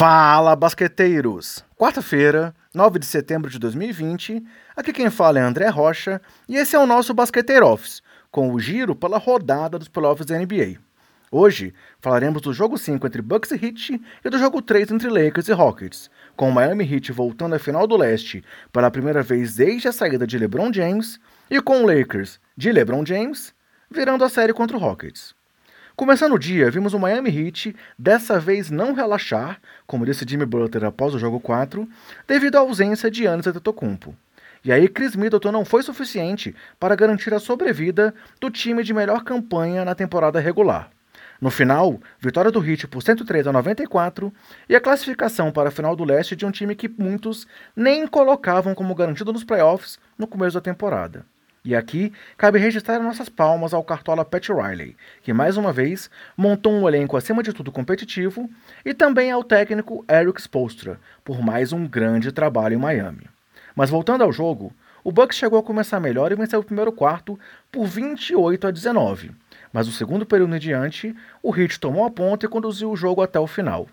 Fala, basqueteiros! Quarta-feira, 9 de setembro de 2020, aqui quem fala é André Rocha e esse é o nosso Basqueteiro Office, com o giro pela rodada dos playoffs da NBA. Hoje falaremos do jogo 5 entre Bucks e Heat e do jogo 3 entre Lakers e Rockets, com o Miami Heat voltando à final do leste pela primeira vez desde a saída de LeBron James e com o Lakers de LeBron James virando a série contra o Rockets. Começando o dia, vimos o Miami Heat dessa vez não relaxar, como disse Jimmy Butler após o jogo 4, devido à ausência de Giannis Antetokounmpo. E aí Chris Middleton não foi suficiente para garantir a sobrevida do time de melhor campanha na temporada regular. No final, vitória do Heat por 103 a 94 e a classificação para a final do leste de um time que muitos nem colocavam como garantido nos playoffs no começo da temporada. E aqui cabe registrar nossas palmas ao cartola Pat Riley, que mais uma vez montou um elenco acima de tudo competitivo, e também ao técnico Eric Spoelstra, por mais um grande trabalho em Miami. Mas voltando ao jogo, o Bucks chegou a começar melhor e venceu o primeiro quarto por 28 a 19. Mas o segundo período em diante, o Heat tomou a ponta e conduziu o jogo até o final.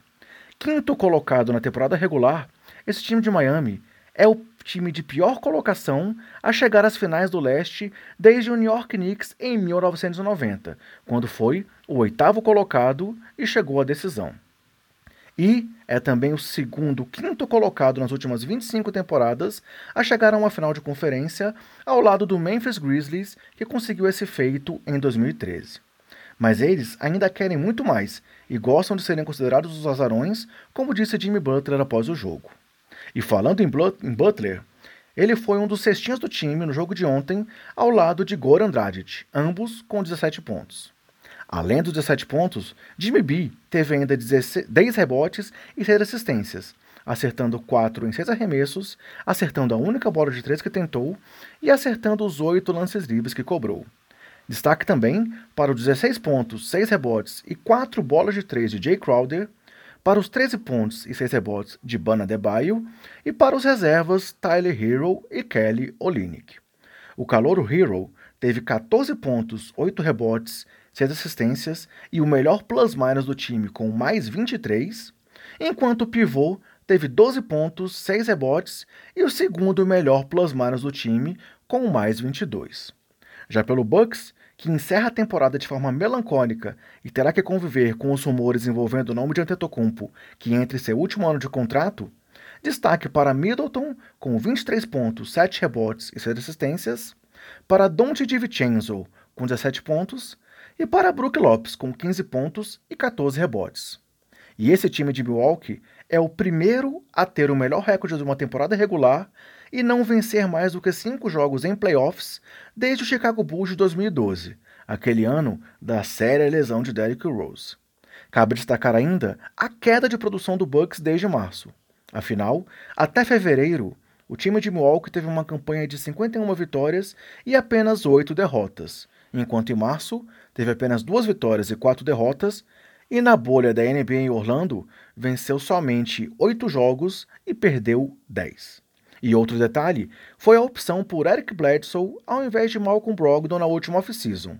Quinto colocado na temporada regular, esse time de Miami é o time de pior colocação a chegar às finais do leste desde o New York Knicks em 1990, quando foi o oitavo colocado e chegou à decisão. E é também o segundo quinto colocado nas últimas 25 temporadas a chegar a uma final de conferência, ao lado do Memphis Grizzlies, que conseguiu esse feito em 2013. Mas eles ainda querem muito mais e gostam de serem considerados os azarões, como disse Jimmy Butler após o jogo. E falando em, Butler, ele foi um dos cestinhos do time no jogo de ontem, ao lado de Goran Dragic, ambos com 17 pontos. Além dos 17 pontos, Jimmy B teve ainda 10 rebotes e 6 assistências, acertando 4 em 6 arremessos, acertando a única bola de 3 que tentou e acertando os 8 lances livres que cobrou. Destaque também para os 16 pontos, 6 rebotes e 4 bolas de 3 de Jay Crowder, para os 13 pontos e 6 rebotes de Bana Debaio e para os reservas Tyler Hero e Kelly Olynyk. O calouro Hero teve 14 pontos, 8 rebotes, 6 assistências e o melhor plus-minus do time com mais 23, enquanto o pivô teve 12 pontos, 6 rebotes e o segundo melhor plus-minus do time com mais 22. Já pelo Bucks, que encerra a temporada de forma melancólica e terá que conviver com os rumores envolvendo o nome de Antetokounmpo, que entre seu último ano de contrato, destaque para Middleton com 23 pontos, 7 rebotes e 6 assistências, para Dante DiVincenzo com 17 pontos e para Brook Lopes com 15 pontos e 14 rebotes. E esse time de Milwaukee é o primeiro a ter o melhor recorde de uma temporada regular e não vencer mais do que cinco jogos em playoffs desde o Chicago Bulls de 2012, aquele ano da séria lesão de Derrick Rose. Cabe destacar ainda a queda de produção do Bucks desde março. Afinal, até fevereiro, o time de Milwaukee teve uma campanha de 51 vitórias e apenas 8 derrotas, enquanto em março teve apenas duas vitórias e quatro derrotas, e na bolha da NBA em Orlando venceu somente 8 jogos e perdeu 10. E outro detalhe foi a opção por Eric Bledsoe ao invés de Malcolm Brogdon na última off-season.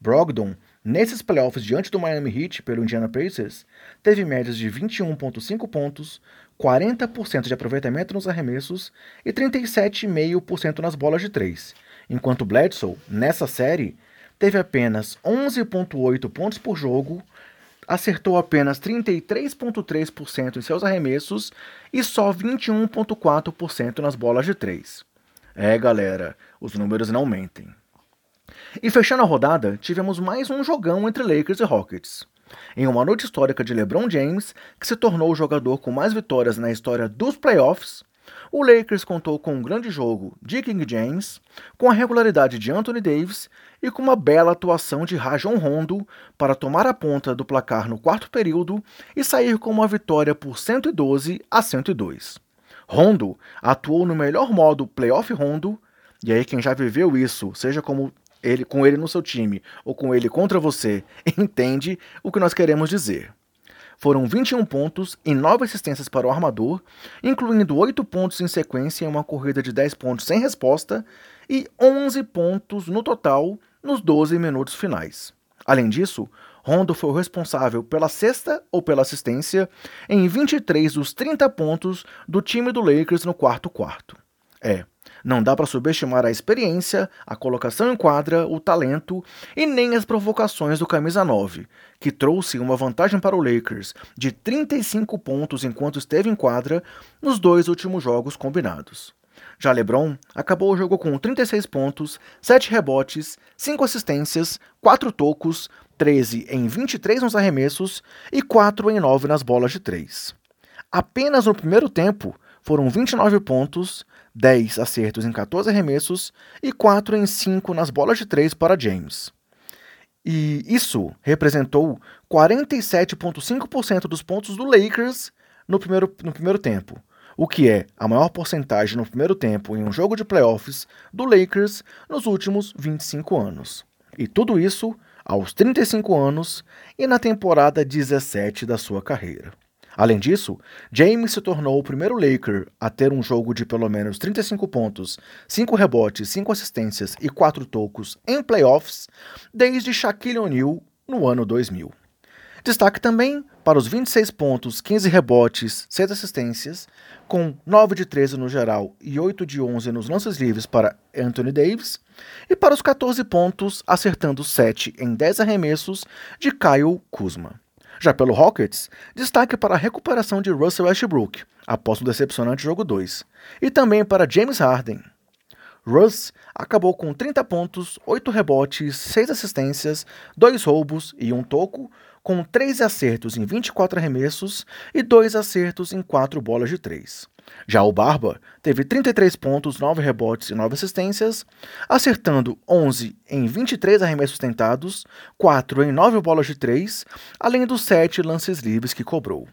Brogdon, nesses playoffs diante do Miami Heat pelo Indiana Pacers, teve médias de 21,5 pontos, 40% de aproveitamento nos arremessos e 37,5% nas bolas de três, enquanto Bledsoe, nessa série, teve apenas 11,8 pontos por jogo, acertou apenas 33,3% em seus arremessos e só 21,4% nas bolas de três. É, galera, os números não mentem. E fechando a rodada, tivemos mais um jogão entre Lakers e Rockets. Em uma noite histórica de LeBron James, que se tornou o jogador com mais vitórias na história dos playoffs, o Lakers contou com um grande jogo de King James, com a regularidade de Anthony Davis e com uma bela atuação de Rajon Rondo para tomar a ponta do placar no quarto período e sair com uma vitória por 112 a 102. Rondo atuou no melhor modo playoff Rondo, e aí quem já viveu isso, seja como ele com ele no seu time ou com ele contra você, entende o que nós queremos dizer foram 21 pontos e 9 assistências para o armador, incluindo 8 pontos em sequência em uma corrida de 10 pontos sem resposta e 11 pontos no total nos 12 minutos finais. Além disso, Rondo foi o responsável pela sexta ou pela assistência em 23 dos 30 pontos do time do Lakers no quarto quarto. É, não dá para subestimar a experiência, a colocação em quadra, o talento e nem as provocações do camisa 9, que trouxe uma vantagem para o Lakers de 35 pontos enquanto esteve em quadra nos dois últimos jogos combinados. Já LeBron acabou o jogo com 36 pontos, 7 rebotes, 5 assistências, 4 tocos, 13 em 23 nos arremessos e 4 em 9 nas bolas de 3. Apenas no primeiro tempo foram 29 pontos, 10 acertos em 14 arremessos e 4 em 5 nas bolas de 3 para James. E isso representou 47,5% dos pontos do Lakers no primeiro, no primeiro tempo, o que é a maior porcentagem no primeiro tempo em um jogo de playoffs do Lakers nos últimos 25 anos. E tudo isso aos 35 anos e na temporada 17 da sua carreira. Além disso, James se tornou o primeiro Laker a ter um jogo de pelo menos 35 pontos, 5 rebotes, 5 assistências e 4 tocos em playoffs desde Shaquille O'Neal no ano 2000. Destaque também para os 26 pontos, 15 rebotes, 6 assistências, com 9 de 13 no geral e 8 de 11 nos lances livres para Anthony Davis, e para os 14 pontos, acertando 7 em 10 arremessos de Kyle Kuzma. Já pelo Rockets, destaque para a recuperação de Russell Westbrook, após um decepcionante jogo 2, e também para James Harden. Russ acabou com 30 pontos, 8 rebotes, 6 assistências, 2 roubos e um toco, com 3 acertos em 24 arremessos e 2 acertos em 4 bolas de 3. Já o Barba teve 33 pontos, 9 rebotes e 9 assistências, acertando 11 em 23 arremessos tentados, 4 em 9 bolas de 3, além dos 7 lances livres que cobrou.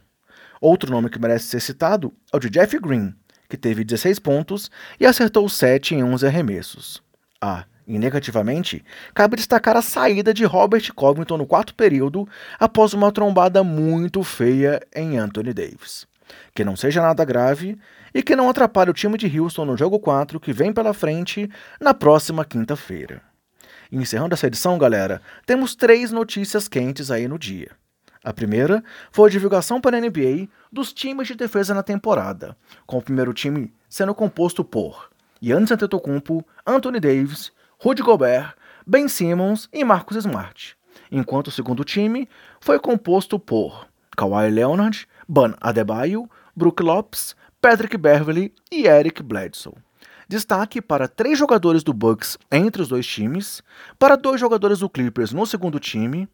Outro nome que merece ser citado é o de Jeff Green, que teve 16 pontos e acertou 7 em 11 arremessos. Ah, e negativamente, cabe destacar a saída de Robert Covington no quarto período após uma trombada muito feia em Anthony Davis. Que não seja nada grave e que não atrapalhe o time de Houston no jogo 4 que vem pela frente na próxima quinta-feira. Encerrando essa edição, galera, temos três notícias quentes aí no dia. A primeira foi a divulgação para a NBA dos times de defesa na temporada, com o primeiro time sendo composto por Giannis Antetokounmpo, Anthony Davis, Rudy Gobert, Ben Simmons e Marcus Smart, enquanto o segundo time foi composto por Kawhi Leonard, Ban Adebayo, Brook Lopes, Patrick Beverly e Eric Bledsoe. Destaque para três jogadores do Bucks entre os dois times, para dois jogadores do Clippers no segundo time,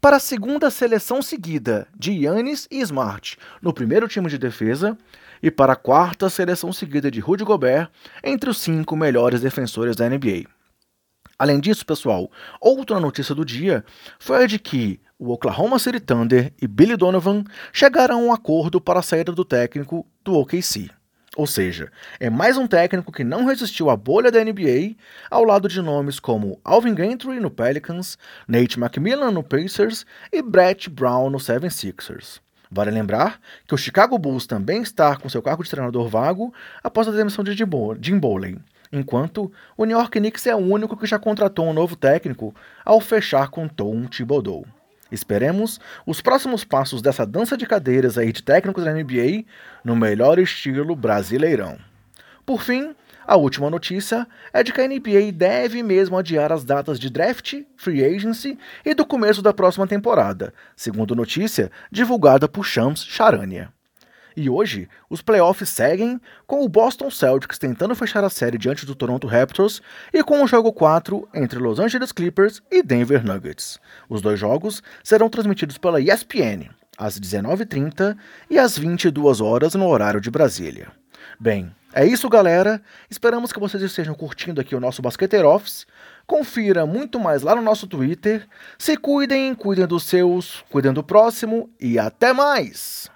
para a segunda seleção seguida de Yannis e Smart no primeiro time de defesa e para a quarta seleção seguida de Rudy Gobert entre os cinco melhores defensores da NBA. Além disso, pessoal, outra notícia do dia foi a de que o Oklahoma City Thunder e Billy Donovan chegaram a um acordo para a saída do técnico do OKC. Ou seja, é mais um técnico que não resistiu à bolha da NBA, ao lado de nomes como Alvin Gentry no Pelicans, Nate McMillan no Pacers e Brett Brown no 76ers. Vale lembrar que o Chicago Bulls também está com seu cargo de treinador vago após a demissão de Jim Bowling enquanto o New York Knicks é o único que já contratou um novo técnico ao fechar com Tom Thibodeau. Esperemos os próximos passos dessa dança de cadeiras aí de técnicos da NBA no melhor estilo brasileirão. Por fim, a última notícia é de que a NBA deve mesmo adiar as datas de draft, free agency e do começo da próxima temporada, segundo notícia divulgada por Shams Charania. E hoje, os playoffs seguem com o Boston Celtics tentando fechar a série diante do Toronto Raptors e com o jogo 4 entre Los Angeles Clippers e Denver Nuggets. Os dois jogos serão transmitidos pela ESPN às 19h30 e às 22 horas no horário de Brasília. Bem, é isso, galera. Esperamos que vocês estejam curtindo aqui o nosso Basqueteiro Office. Confira muito mais lá no nosso Twitter. Se cuidem, cuidem dos seus, cuidem do próximo e até mais!